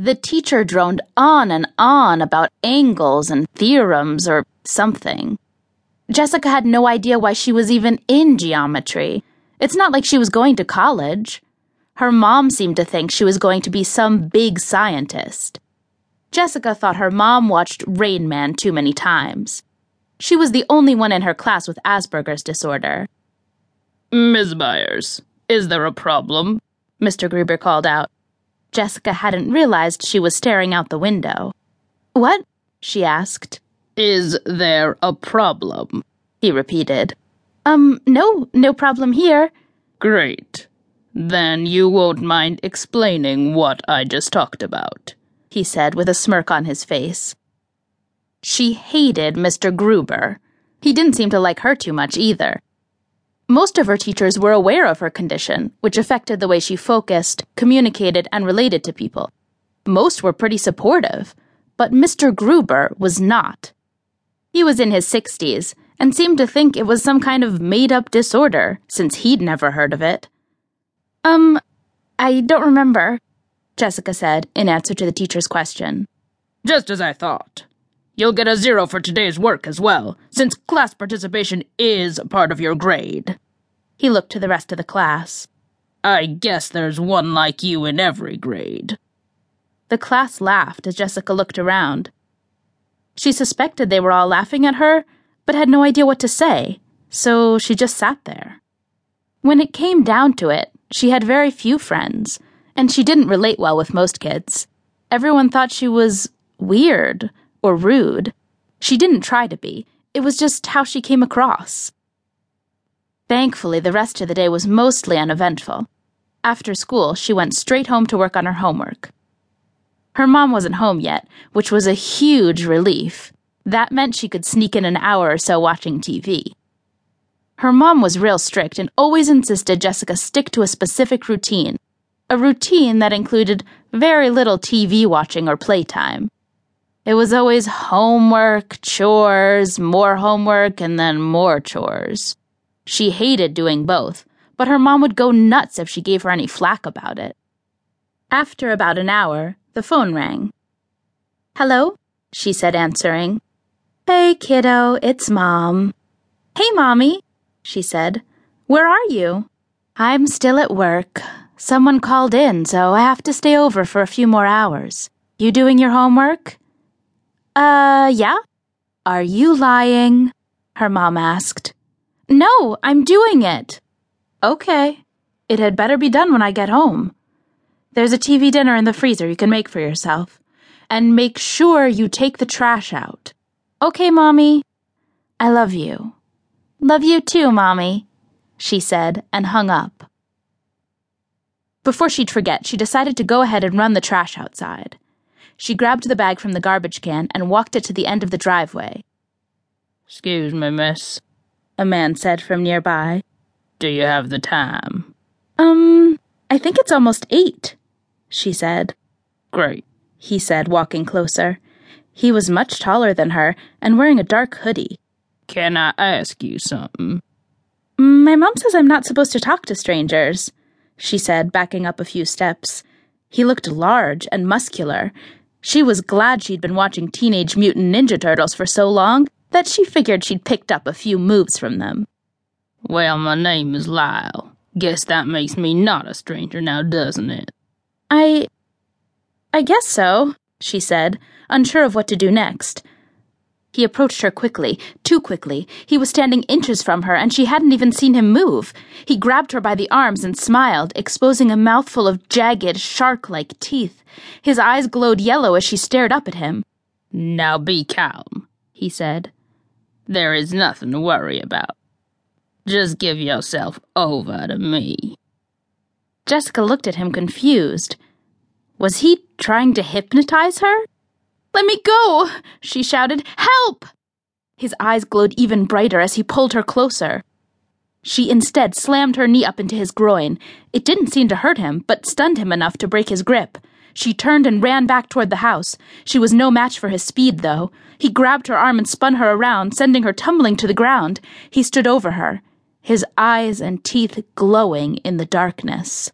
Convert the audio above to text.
The teacher droned on and on about angles and theorems or something. Jessica had no idea why she was even in geometry. It's not like she was going to college. Her mom seemed to think she was going to be some big scientist. Jessica thought her mom watched Rain Man too many times. She was the only one in her class with Asperger's disorder. Ms. Byers, is there a problem? Mr. Gruber called out. Jessica hadn't realized she was staring out the window. What? she asked. Is there a problem? He repeated. Um, no, no problem here. Great. Then you won't mind explaining what I just talked about, he said with a smirk on his face. She hated Mr. Gruber. He didn't seem to like her too much either. Most of her teachers were aware of her condition, which affected the way she focused, communicated, and related to people. Most were pretty supportive, but Mr. Gruber was not. He was in his 60s and seemed to think it was some kind of made up disorder, since he'd never heard of it. Um, I don't remember, Jessica said in answer to the teacher's question. Just as I thought. You'll get a zero for today's work as well, since class participation is part of your grade. He looked to the rest of the class. I guess there's one like you in every grade. The class laughed as Jessica looked around. She suspected they were all laughing at her, but had no idea what to say, so she just sat there. When it came down to it, she had very few friends, and she didn't relate well with most kids. Everyone thought she was weird or rude. She didn't try to be, it was just how she came across. Thankfully, the rest of the day was mostly uneventful. After school, she went straight home to work on her homework. Her mom wasn't home yet, which was a huge relief. That meant she could sneak in an hour or so watching TV. Her mom was real strict and always insisted Jessica stick to a specific routine, a routine that included very little TV watching or playtime. It was always homework, chores, more homework, and then more chores. She hated doing both, but her mom would go nuts if she gave her any flack about it. After about an hour, the phone rang. Hello? she said, answering. Hey, kiddo, it's Mom. Hey, Mommy, she said. Where are you? I'm still at work. Someone called in, so I have to stay over for a few more hours. You doing your homework? Uh, yeah? Are you lying? Her mom asked. No, I'm doing it. Okay. It had better be done when I get home. There's a TV dinner in the freezer you can make for yourself. And make sure you take the trash out. Okay, Mommy. I love you. Love you too, Mommy, she said and hung up. Before she'd forget, she decided to go ahead and run the trash outside. She grabbed the bag from the garbage can and walked it to the end of the driveway. Excuse me, miss, a man said from nearby. Do you have the time? Um, I think it's almost eight, she said. Great, he said, walking closer. He was much taller than her and wearing a dark hoodie. Can I ask you something? My mom says I'm not supposed to talk to strangers, she said, backing up a few steps. He looked large and muscular, she was glad she'd been watching Teenage Mutant Ninja Turtles for so long that she figured she'd picked up a few moves from them. Well, my name is Lyle. Guess that makes me not a stranger now, doesn't it? I. I guess so, she said, unsure of what to do next. He approached her quickly, too quickly. He was standing inches from her, and she hadn't even seen him move. He grabbed her by the arms and smiled, exposing a mouthful of jagged, shark like teeth. His eyes glowed yellow as she stared up at him. Now be calm, he said. There is nothing to worry about. Just give yourself over to me. Jessica looked at him confused. Was he trying to hypnotize her? Let me go! she shouted. Help! His eyes glowed even brighter as he pulled her closer. She instead slammed her knee up into his groin. It didn't seem to hurt him, but stunned him enough to break his grip. She turned and ran back toward the house. She was no match for his speed, though. He grabbed her arm and spun her around, sending her tumbling to the ground. He stood over her, his eyes and teeth glowing in the darkness.